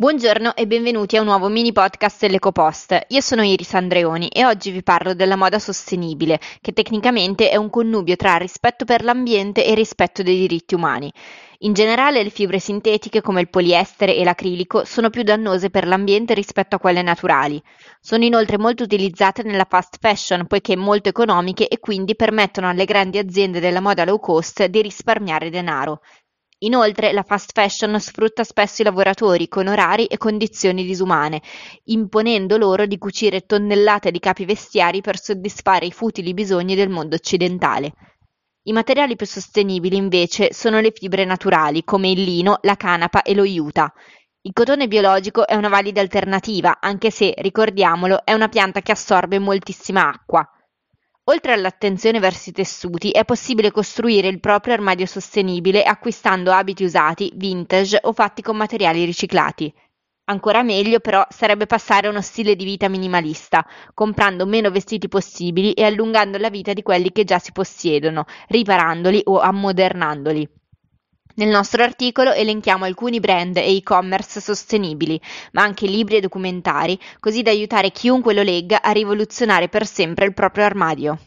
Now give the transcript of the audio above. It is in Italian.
Buongiorno e benvenuti a un nuovo mini podcast dell'EcoPost. Io sono Iris Andreoni e oggi vi parlo della moda sostenibile, che tecnicamente è un connubio tra rispetto per l'ambiente e rispetto dei diritti umani. In generale le fibre sintetiche come il poliestere e l'acrilico sono più dannose per l'ambiente rispetto a quelle naturali. Sono inoltre molto utilizzate nella fast fashion poiché molto economiche e quindi permettono alle grandi aziende della moda low cost di risparmiare denaro. Inoltre la fast fashion sfrutta spesso i lavoratori con orari e condizioni disumane, imponendo loro di cucire tonnellate di capi vestiari per soddisfare i futili bisogni del mondo occidentale. I materiali più sostenibili invece sono le fibre naturali come il lino, la canapa e lo juta. Il cotone biologico è una valida alternativa, anche se, ricordiamolo, è una pianta che assorbe moltissima acqua. Oltre all'attenzione verso i tessuti, è possibile costruire il proprio armadio sostenibile acquistando abiti usati, vintage o fatti con materiali riciclati. Ancora meglio però sarebbe passare a uno stile di vita minimalista, comprando meno vestiti possibili e allungando la vita di quelli che già si possiedono, riparandoli o ammodernandoli. Nel nostro articolo elenchiamo alcuni brand e e-commerce sostenibili, ma anche libri e documentari, così da aiutare chiunque lo legga a rivoluzionare per sempre il proprio armadio.